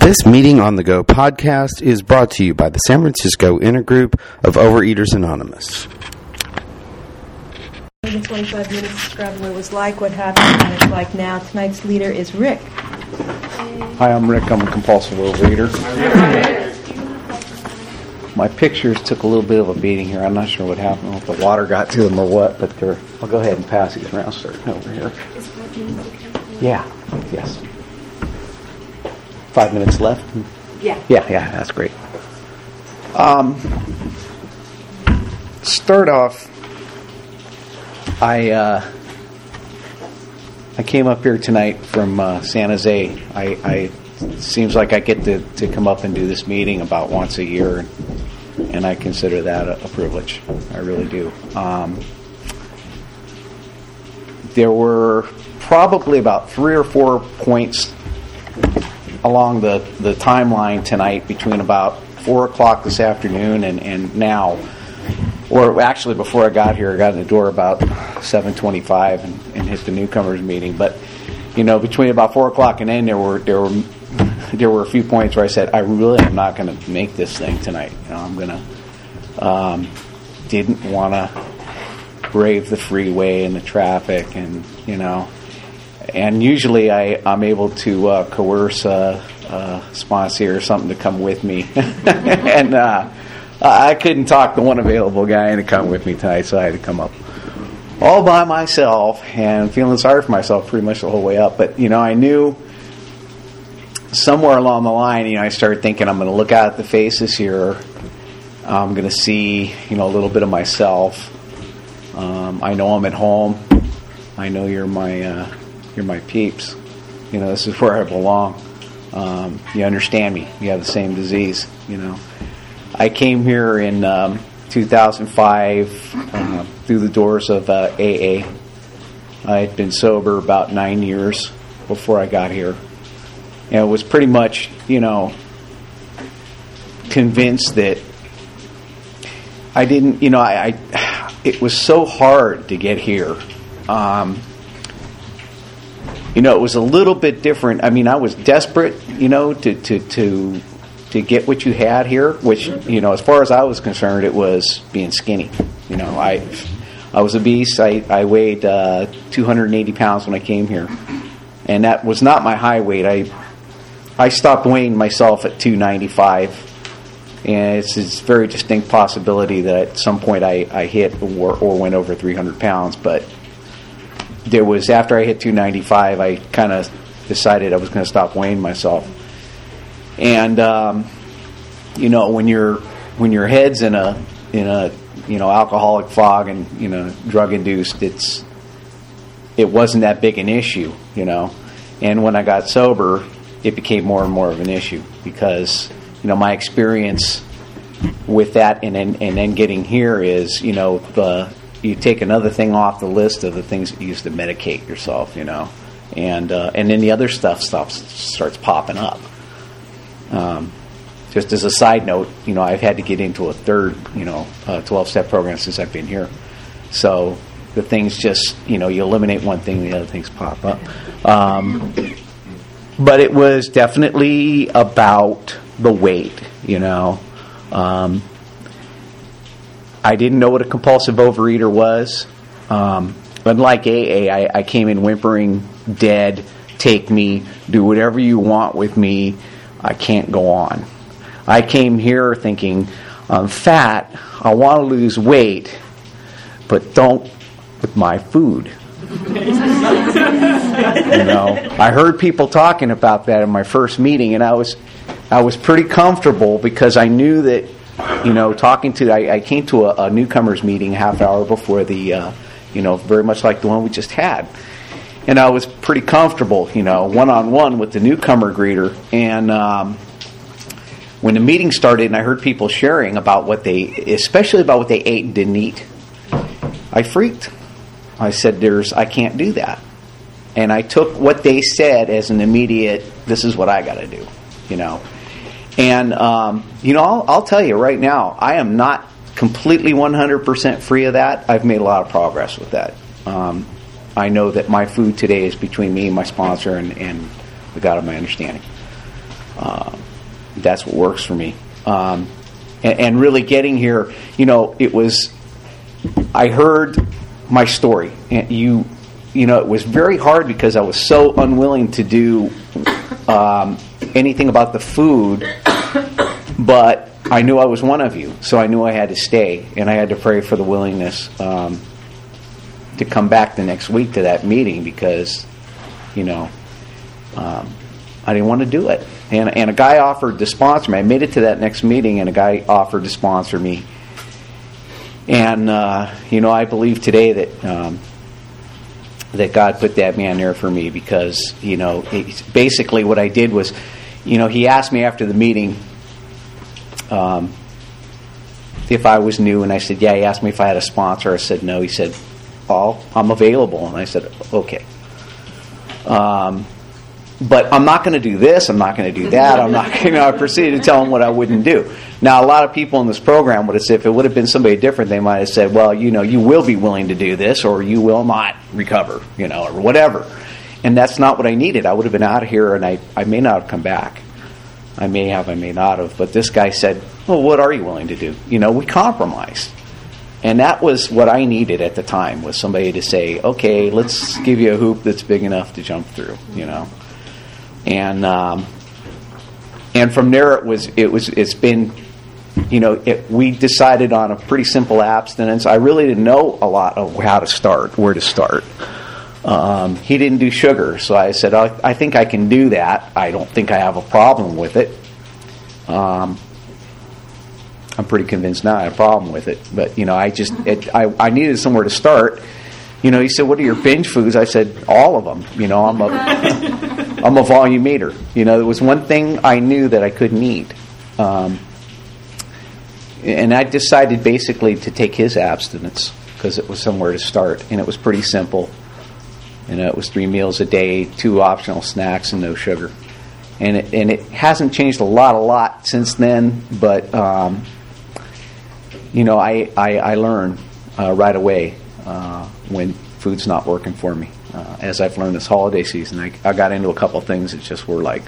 This Meeting on the Go podcast is brought to you by the San Francisco Intergroup of Overeaters Anonymous. The 25 minutes describing what it was like, what happened, and it's like now. Tonight's leader is Rick. Hi, I'm Rick. I'm a compulsive overeater. My pictures took a little bit of a beating here. I'm not sure what happened, if the water got to them or what, but they're, I'll go ahead and pass these around, starting over here. Yeah, yes. Five minutes left? Yeah. Yeah, yeah, that's great. Um, start off, I uh, I came up here tonight from uh, San Jose. I, I seems like I get to, to come up and do this meeting about once a year, and I consider that a, a privilege. I really do. Um, there were probably about three or four points along the, the timeline tonight between about 4 o'clock this afternoon and, and now or actually before I got here I got in the door about 7.25 and, and hit the newcomers meeting. But you know between about 4 o'clock and then there were there were there were a few points where I said I really am not going to make this thing tonight. You know I'm going to um, didn't want to brave the freeway and the traffic and you know and usually I, I'm able to uh, coerce a, a, sponsor or something to come with me. and uh, I couldn't talk the one available guy into come with me tonight, so I had to come up all by myself and feeling sorry for myself pretty much the whole way up. But, you know, I knew somewhere along the line, you know, I started thinking I'm going to look out at the faces here. I'm going to see, you know, a little bit of myself. Um, I know I'm at home. I know you're my uh, you're my peeps. You know, this is where I belong. Um, you understand me. You have the same disease. You know, I came here in um, 2005 uh, through the doors of uh, AA. I had been sober about nine years before I got here, and was pretty much, you know, convinced that I didn't. You know, I, I it was so hard to get here. Um, you know, it was a little bit different. I mean, I was desperate, you know, to to to to get what you had here. Which, you know, as far as I was concerned, it was being skinny. You know, I I was obese. I I weighed uh, 280 pounds when I came here, and that was not my high weight. I I stopped weighing myself at 295, and it's, it's a very distinct possibility that at some point I, I hit or, or went over 300 pounds, but there was after I hit 295, I kind of decided I was going to stop weighing myself. And um, you know, when your when your head's in a in a you know alcoholic fog and you know drug induced, it's it wasn't that big an issue, you know. And when I got sober, it became more and more of an issue because you know my experience with that and then and then getting here is you know the you take another thing off the list of the things you use to medicate yourself, you know, and uh, and then the other stuff stops starts popping up. Um, just as a side note, you know, I've had to get into a third, you know, twelve step program since I've been here, so the things just, you know, you eliminate one thing, the other things pop up. Um, but it was definitely about the weight, you know. Um, I didn't know what a compulsive overeater was. Um, unlike AA, I, I, came in whimpering, dead, take me, do whatever you want with me. I can't go on. I came here thinking, I'm fat, I want to lose weight, but don't with my food. you know, I heard people talking about that in my first meeting, and I was, I was pretty comfortable because I knew that you know, talking to, I, I came to a, a, newcomers meeting half hour before the, uh, you know, very much like the one we just had. And I was pretty comfortable, you know, one on one with the newcomer greeter. And um, when the meeting started and I heard people sharing about what they, especially about what they ate and didn't eat, I freaked. I said, there's, I can't do that. And I took what they said as an immediate, this is what I got to do, you know. And, um, you know, I'll, I'll, tell you right now, I am not completely 100% free of that. I've made a lot of progress with that. Um, I know that my food today is between me and my sponsor and, and the God of my understanding. Uh, that's what works for me. Um, and, and really getting here, you know, it was. I heard my story, and you, you know, it was very hard because I was so unwilling to do um, anything about the food, but I knew I was one of you, so I knew I had to stay, and I had to pray for the willingness um, to come back the next week to that meeting because, you know, um, I didn't want to do it. And, and a guy offered to sponsor me. I made it to that next meeting, and a guy offered to sponsor me. And uh, you know, I believe today that um, that God put that man there for me because you know, basically what I did was, you know, he asked me after the meeting um, if I was new, and I said, yeah. He asked me if I had a sponsor. I said no. He said, oh, I'm available, and I said, okay. Um, but I'm not going to do this. I'm not going to do that. I'm not. going to, I proceeded to tell him what I wouldn't do. Now, a lot of people in this program would have said, if it would have been somebody different, they might have said, well, you know, you will be willing to do this, or you will not recover, you know, or whatever. And that's not what I needed. I would have been out of here, and I, I may not have come back. I may have, I may not have. But this guy said, well, what are you willing to do? You know, we compromised. And that was what I needed at the time was somebody to say, okay, let's give you a hoop that's big enough to jump through, you know and um, and from there it was it was it's been you know it, we decided on a pretty simple abstinence. I really didn't know a lot of how to start, where to start. Um, he didn't do sugar, so I said I, I, think I can do that. I don't think I have a problem with it. Um, I'm pretty convinced now I have a problem with it, but you know I just it, I, I needed somewhere to start. You know, he said, "What are your binge foods?" I said, "All of them." You know, I'm a I'm a volume eater. You know, there was one thing I knew that I couldn't eat. Um, and I decided basically to take his abstinence because it was somewhere to start. And it was pretty simple. You know, it was three meals a day, two optional snacks, and no sugar. And it, and it hasn't changed a lot, a lot since then. But um, you know, I I, I learn uh, right away uh, when food's not working for me uh, as I've learned this holiday season. I, I got into a couple things that just were like,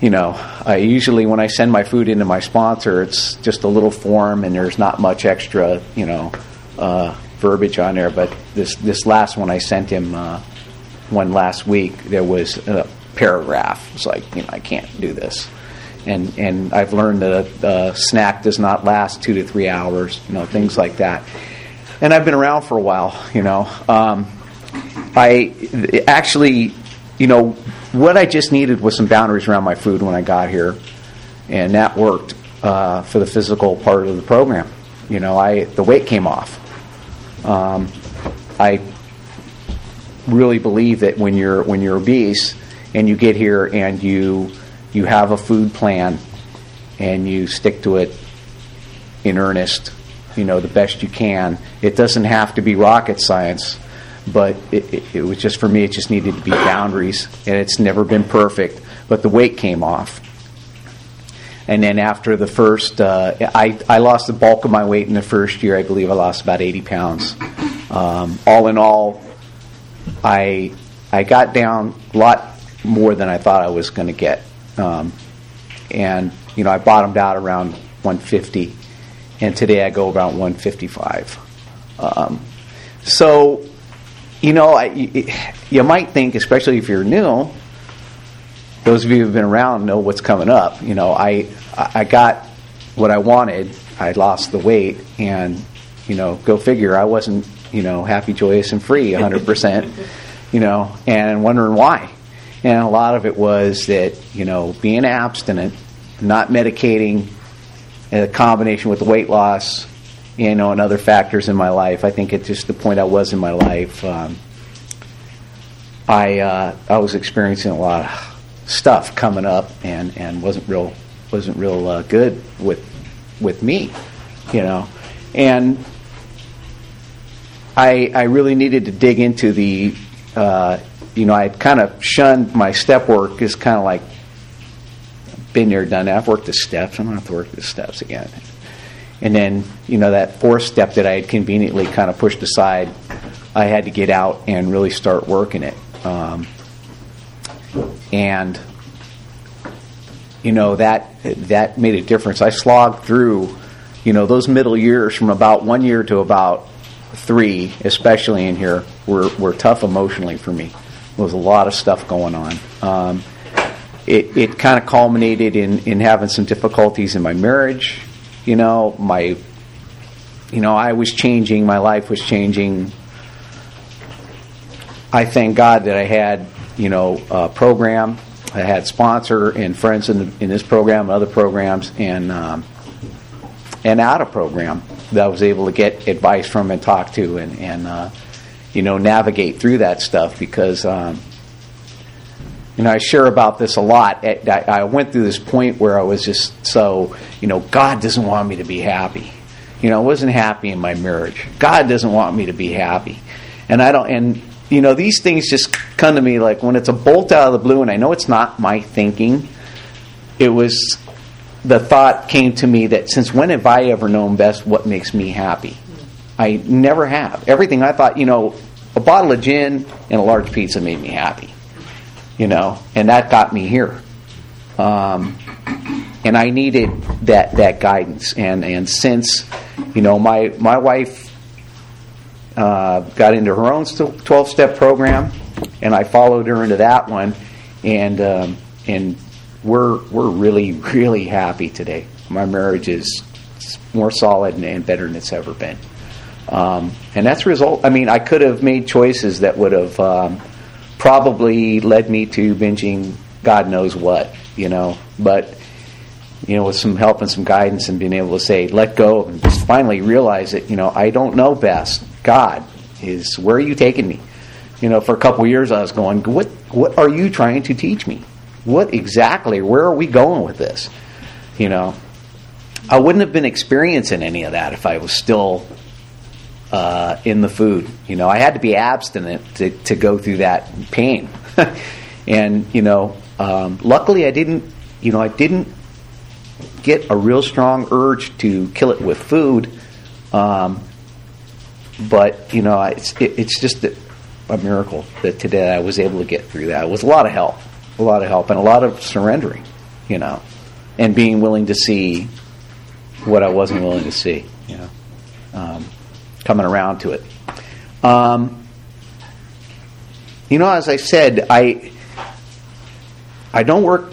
you know, I usually when I send my food into my sponsor, it's just a little form and there's not much extra, you know, uh, verbiage on there. But this this last one I sent him uh, one last week, there was a paragraph. It's like, you know, I can't do this. And, and I've learned that a, a snack does not last two to three hours, you know, things like that. And I've been around for a while, you know. Um, I actually, you know, what I just needed was some boundaries around my food when I got here, and that worked uh, for the physical part of the program. You know, I the weight came off. Um, I really believe that when you're when you're obese and you get here and you you have a food plan and you stick to it in earnest, you know, the best you can. It doesn't have to be rocket science but it, it, it was just for me. It just needed to be boundaries, and it's never been perfect. But the weight came off, and then after the first, uh, I I lost the bulk of my weight in the first year. I believe I lost about eighty pounds. Um, all in all, I I got down a lot more than I thought I was going to get, um, and you know I bottomed out around 150, and today I go about 155. Um, so you know, I, you might think, especially if you're new, those of you who've been around know what's coming up. You know, I I got what I wanted. I lost the weight, and you know, go figure. I wasn't you know happy, joyous, and free 100 percent. You know, and wondering why. And a lot of it was that you know being abstinent, not medicating, a combination with the weight loss, you know, and other factors in my life. I think at just the point I was in my life, um, I uh, I was experiencing a lot of stuff coming up, and, and wasn't real wasn't real uh, good with with me, you know, and I I really needed to dig into the, uh, you know, I kind of shunned my step work as kind of like been there, done that. I've worked the steps. I'm going to have to work the steps again. And then, you know, that fourth step that I had conveniently kind of pushed aside, I had to get out and really start working it. Um, and you know that that made a difference. I slogged through, you know, those middle years from about one year to about three, especially in here, were were tough emotionally for me. There was a lot of stuff going on. Um, it it kind of culminated in in having some difficulties in my marriage. You know, my you know, I was changing, my life was changing. I thank God that I had, you know, a program. I had sponsor and friends in, the, in this program and other programs, and um, and out of program that I was able to get advice from and talk to, and and uh, you know navigate through that stuff because um, you know I share about this a lot. I went through this point where I was just so you know God doesn't want me to be happy you know, I wasn't happy in my marriage. God doesn't want me to be happy. And I don't and you know, these things just come to me like when it's a bolt out of the blue and I know it's not my thinking. It was the thought came to me that since when have I ever known best what makes me happy? I never have. Everything I thought, you know, a bottle of gin and a large pizza made me happy. You know, and that got me here. Um, and I needed that that guidance. And and since you know my my wife uh, got into her own twelve step program, and I followed her into that one, and um, and we're we're really really happy today. My marriage is more solid and, and better than it's ever been. Um, and that's a result. I mean, I could have made choices that would have um, probably led me to binging God knows what, you know. But you know, with some help and some guidance and being able to say, let go and just finally realize that, you know, I don't know best. God is, where are you taking me? You know, for a couple years I was going, what, what are you trying to teach me? What exactly, where are we going with this? You know, I wouldn't have been experiencing any of that if I was still uh, in the food. You know, I had to be abstinent to, to go through that pain. and, you know, um, luckily I didn't, you know, I didn't get a real strong urge to kill it with food. Um, but you know, it's it, it's just a, a, miracle that today I was able to get through that. It was a lot of help, a lot of help, and a lot of surrendering. You know, and being willing to see what I wasn't willing to see. You know, um, coming around to it. Um, you know, as I said, I I don't work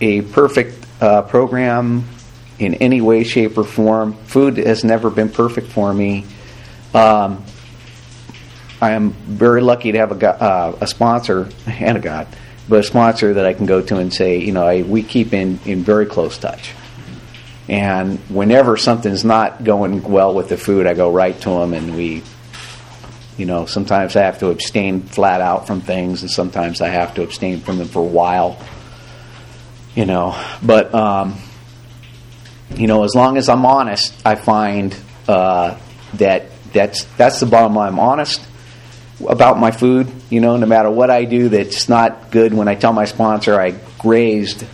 a perfect uh, program in any way, shape, or form. Food has never been perfect for me. Um, I am very lucky to have a, uh, a sponsor and a God, but a sponsor that I can go to and say, you know, I, we keep in, in very close touch. And whenever something's not going well with the food, I go right to him and we, you know, sometimes I have to abstain flat out from things, and sometimes I have to abstain from them for a while you know. But um, you know, as long as I'm honest, I find uh, that that's that's the bottom line. I'm honest about my food. You know, no matter what I do that's not good. When I tell my sponsor I grazed,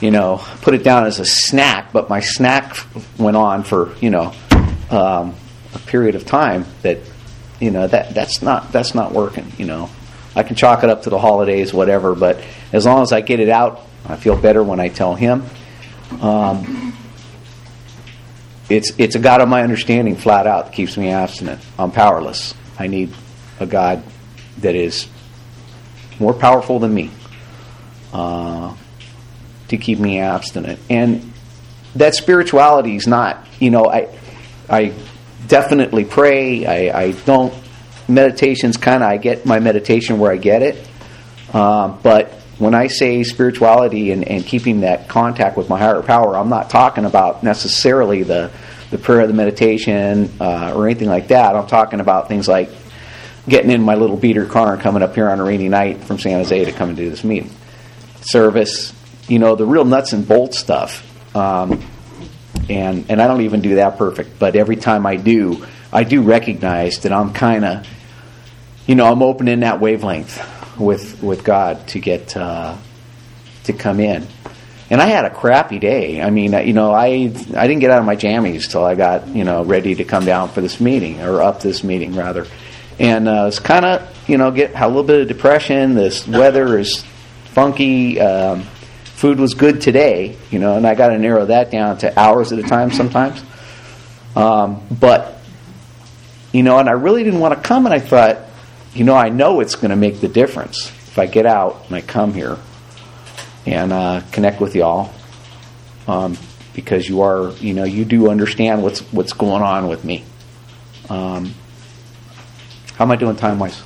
you know, put it down as a snack, but my snack went on for you know um, a period of time that you know that that's not that's not working. You know, I can chalk it up to the holidays, whatever. But as long as I get it out I feel better when I tell him. Um, it's it's a God of my understanding, flat out, that keeps me abstinent. I'm powerless. I need a God that is more powerful than me uh, to keep me abstinent. And that spirituality is not, you know, I I definitely pray. I, I don't meditation's kind of I get my meditation where I get it, uh, but when I say spirituality and, and keeping that contact with my higher power, I'm not talking about necessarily the, the prayer, the meditation, uh, or anything like that. I'm talking about things like getting in my little beater car and coming up here on a rainy night from San Jose to come and do this meeting. Service, you know, the real nuts and bolts stuff. Um, and and I don't even do that perfect, but every time I do, I do recognize that I'm kind of, you know, I'm opening that wavelength with with God to get uh, to come in. And I had a crappy day. I mean, you know, I I didn't get out of my jammies till I got you know ready to come down for this meeting or up this meeting rather. And uh, it's kind of you know get a little bit of depression. This weather is funky. Um, food was good today, you know, and I got to narrow that down to hours at a time sometimes. Um, but, you know, and I really didn't want to come, and I thought, you know, I know it's going to make the difference if I get out and I come here and uh, connect with y'all. Um, because you are, you know, you do understand what's what's going on with me. Um, how am I doing time wise?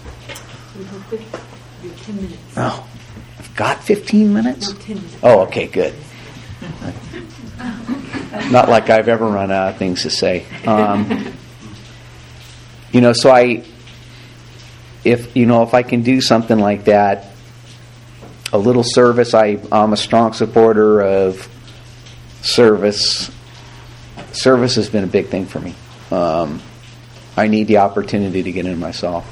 Oh, I've got 15 minutes? No, minutes. Oh, okay, good. Not like I've ever run out of things to say. Um, you know, so I, if, you know, if I can do something like that, a little service, I, I'm a strong supporter of service. Service has been a big thing for me. Um, I need the opportunity to get in myself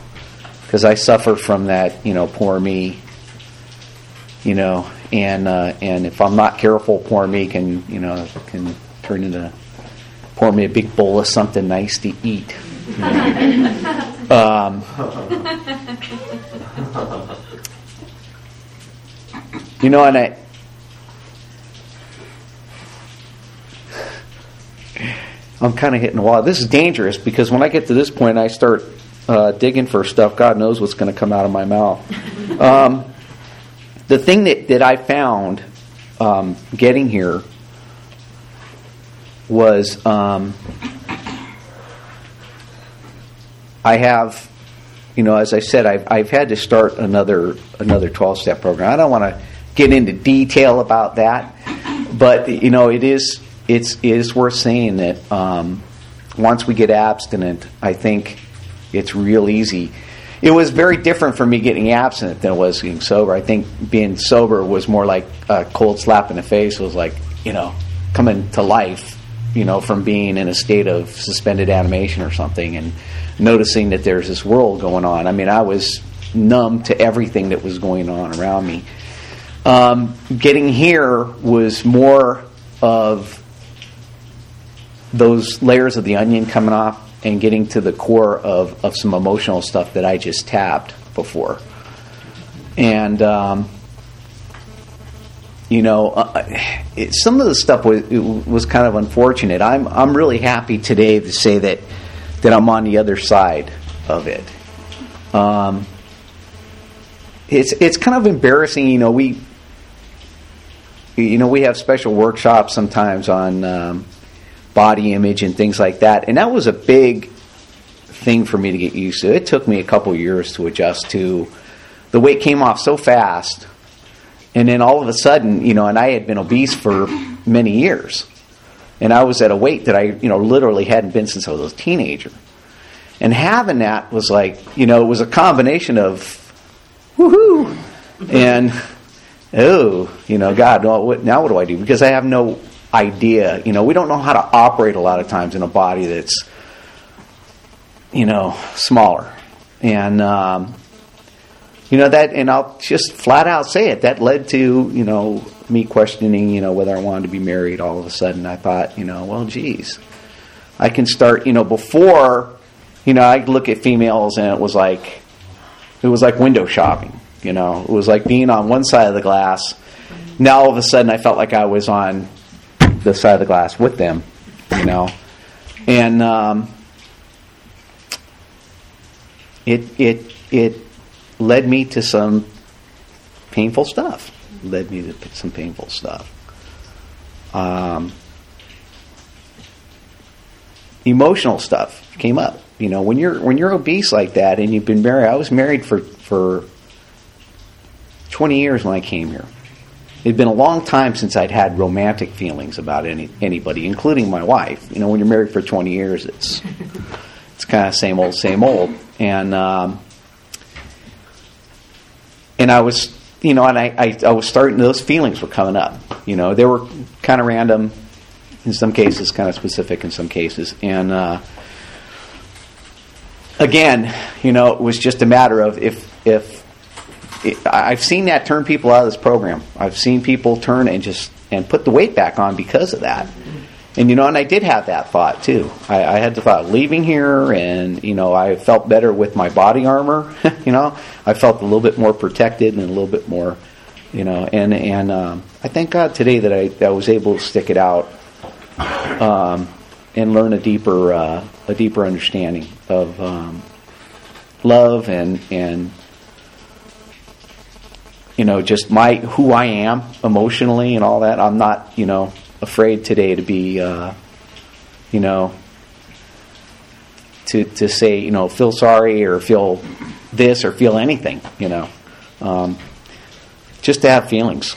because I suffer from that, you know, poor me, you know, and uh, and if I'm not careful, poor me can, you know, can turn into pour me a big bowl of something nice to eat. Um, you know, and I. I'm kind of hitting the wall. This is dangerous because when I get to this point, I start uh, digging for stuff. God knows what's going to come out of my mouth. Um, the thing that, that I found um, getting here was um, I have, you know, as I said, I've, I've had to start another another 12 step program. I don't want to get into detail about that, but you know, it is it's it is worth saying that um, once we get abstinent, I think it's real easy. It was very different for me getting abstinent than it was getting sober. I think being sober was more like a cold slap in the face. It was like you know coming to life, you know, from being in a state of suspended animation or something, and noticing that there's this world going on. I mean, I was numb to everything that was going on around me. Um, getting here was more of those layers of the onion coming off and getting to the core of, of some emotional stuff that I just tapped before. And, um, you know, uh, it, some of the stuff was, was kind of unfortunate. I'm, I'm really happy today to say that, that I'm on the other side of it. Um, it's, it's kind of embarrassing, you know, we, you know, we have special workshops sometimes on, um, body image and things like that. And that was a big thing for me to get used to. It took me a couple years to adjust to. The weight came off so fast, and then all of a sudden, you know, and I had been obese for many years, and I was at a weight that I, you know, literally hadn't been since I was a teenager. And having that was like, you know, it was a combination of woohoo and oh, you know, God, now what do I do? Because I have no idea. You know, we don't know how to operate a lot of times in a body that's, you know, smaller. And, um, you know, that, and I'll just flat out say it, that led to, you know, me questioning, you know, whether I wanted to be married all of a sudden. I thought, you know, well, geez, I can start, you know, before, you know, I look at females and it was like, it was like window shopping, you know, it was like being on one side of the glass. Now all of a sudden I felt like I was on the side of the glass with them, you know, and um, it it it led me to some painful stuff. Led me to some painful stuff. Um, emotional stuff came up. You know, when you're when you're obese like that and you've been married, I was married for for 20 years when I came here. It had been a long time since I'd had romantic feelings about any anybody, including my wife. You know, when you're married for 20 years, it's it's kind of same old, same old. And um, and I was, you know, and I, I, I was starting. Those feelings were coming up. You know, they were kind of random, in some cases, kind of specific in some cases, and. Uh, again, you know, it was just a matter of if if I've seen that turn people out of this program. I've seen people turn and just and put the weight back on because of that. And you know, and I did have that thought too. I, I had the thought leaving here, and you know, I felt better with my body armor. you know, I felt a little bit more protected and a little bit more, you know, and and um, I thank God today that I, that I was able to stick it out um, and learn a deeper uh, a deeper understanding of um, love and and you know just my who I am emotionally and all that. I'm not you know afraid today to be uh, you know to to say you know feel sorry or feel this or feel anything you know um, just to have feelings.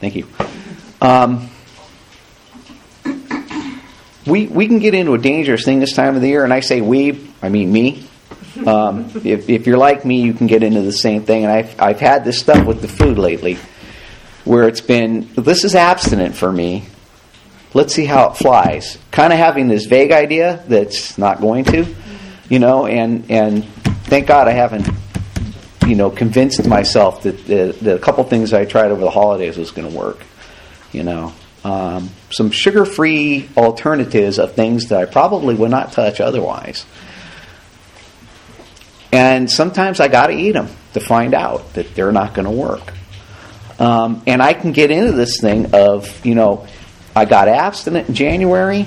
Thank you. Um, we we can get into a dangerous thing this time of the year, and I say we, I mean me. Um, if, if you're like me, you can get into the same thing. And I've I've had this stuff with the food lately, where it's been this is abstinent for me. Let's see how it flies. Kind of having this vague idea that's not going to, you know, and and thank God I haven't, you know, convinced myself that the, the couple things I tried over the holidays was going to work, you know um, some sugar free alternatives of things that I probably would not touch otherwise. And sometimes I got to eat them to find out that they're not going to work. Um, and I can get into this thing of, you know, I got abstinent in January.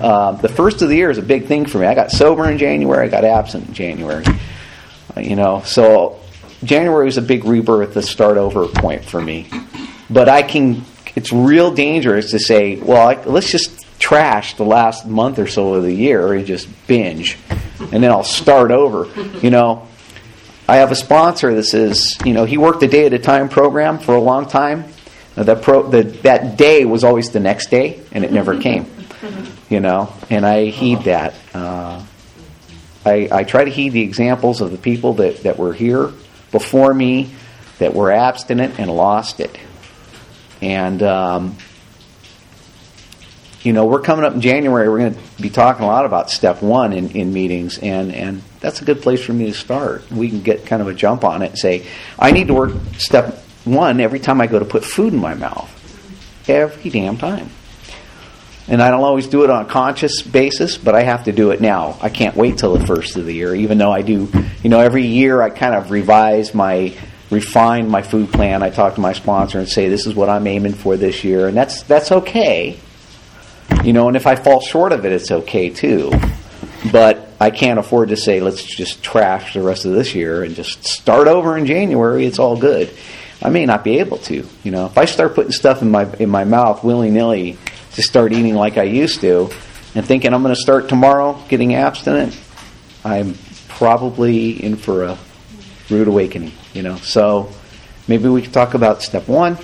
Uh, the first of the year is a big thing for me. I got sober in January, I got absent in January. Uh, you know, so January was a big rebirth, the start over point for me. But I can it's real dangerous to say, well, I, let's just trash the last month or so of the year and just binge, and then I'll start over. You know, I have a sponsor that says, you know, he worked a day at a time program for a long time. That pro, the, that day was always the next day, and it never came. You know, and I heed that. Uh, I, I try to heed the examples of the people that, that were here before me that were abstinent and lost it. And, um, you know, we're coming up in January. We're going to be talking a lot about step one in, in meetings, and, and that's a good place for me to start. We can get kind of a jump on it and say, I need to work step one every time I go to put food in my mouth. Every damn time. And I don't always do it on a conscious basis, but I have to do it now. I can't wait till the first of the year, even though I do, you know, every year I kind of revise my refine my food plan. I talk to my sponsor and say, this is what I'm aiming for this year. And that's, that's okay. You know, and if I fall short of it, it's okay too. But I can't afford to say, let's just trash the rest of this year and just start over in January. It's all good. I may not be able to. You know, if I start putting stuff in my in my mouth willy nilly to start eating like I used to, and thinking I'm going to start tomorrow getting abstinent, I'm probably in for a rude awakening. You know, so maybe we could talk about step one,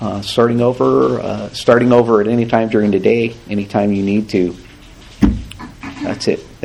uh, starting over, uh, starting over at any time during the day, anytime you need to. That's it.